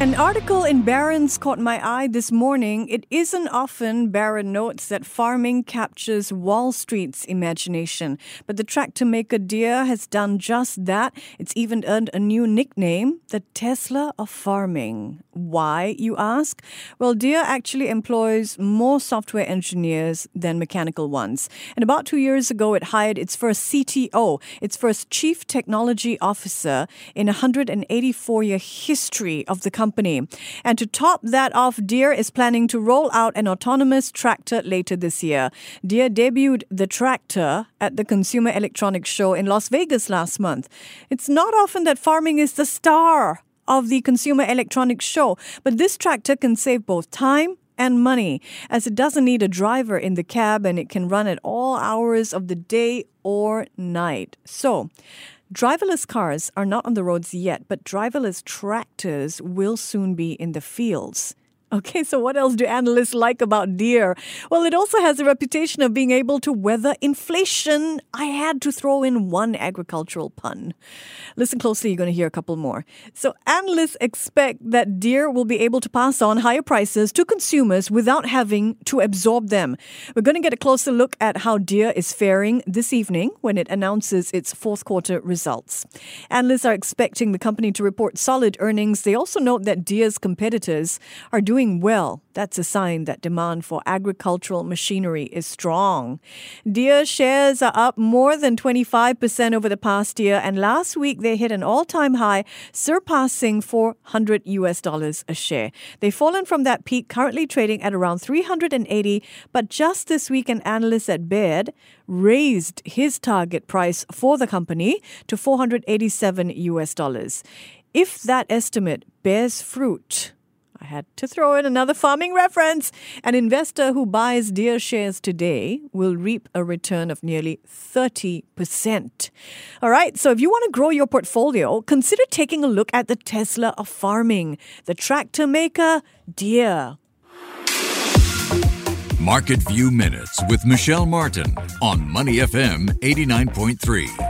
An article in Barron's caught my eye this morning. It isn't often Barron notes that farming captures Wall Street's imagination, but the tractor maker Deere has done just that. It's even earned a new nickname, the Tesla of farming. Why, you ask? Well, Deere actually employs more software engineers than mechanical ones. And about two years ago, it hired its first CTO, its first Chief Technology Officer in a 184 year history of the company company. And to top that off, Deere is planning to roll out an autonomous tractor later this year. Deere debuted the tractor at the Consumer Electronics Show in Las Vegas last month. It's not often that farming is the star of the Consumer Electronics Show, but this tractor can save both time and money as it doesn't need a driver in the cab and it can run at all hours of the day or night. So, Driverless cars are not on the roads yet, but driverless tractors will soon be in the fields. Okay, so what else do analysts like about Deere? Well, it also has a reputation of being able to weather inflation. I had to throw in one agricultural pun. Listen closely, you're going to hear a couple more. So, analysts expect that Deere will be able to pass on higher prices to consumers without having to absorb them. We're going to get a closer look at how Deere is faring this evening when it announces its fourth quarter results. Analysts are expecting the company to report solid earnings. They also note that Deere's competitors are doing doing well, that's a sign that demand for agricultural machinery is strong. Deere shares are up more than 25% over the past year, and last week they hit an all time high, surpassing 400 US dollars a share. They've fallen from that peak, currently trading at around 380, but just this week, an analyst at Baird raised his target price for the company to 487 US dollars. If that estimate bears fruit, I had to throw in another farming reference. An investor who buys Deere shares today will reap a return of nearly 30%. All right, so if you want to grow your portfolio, consider taking a look at the Tesla of farming, the tractor maker, Deere. Market View Minutes with Michelle Martin on Money FM 89.3.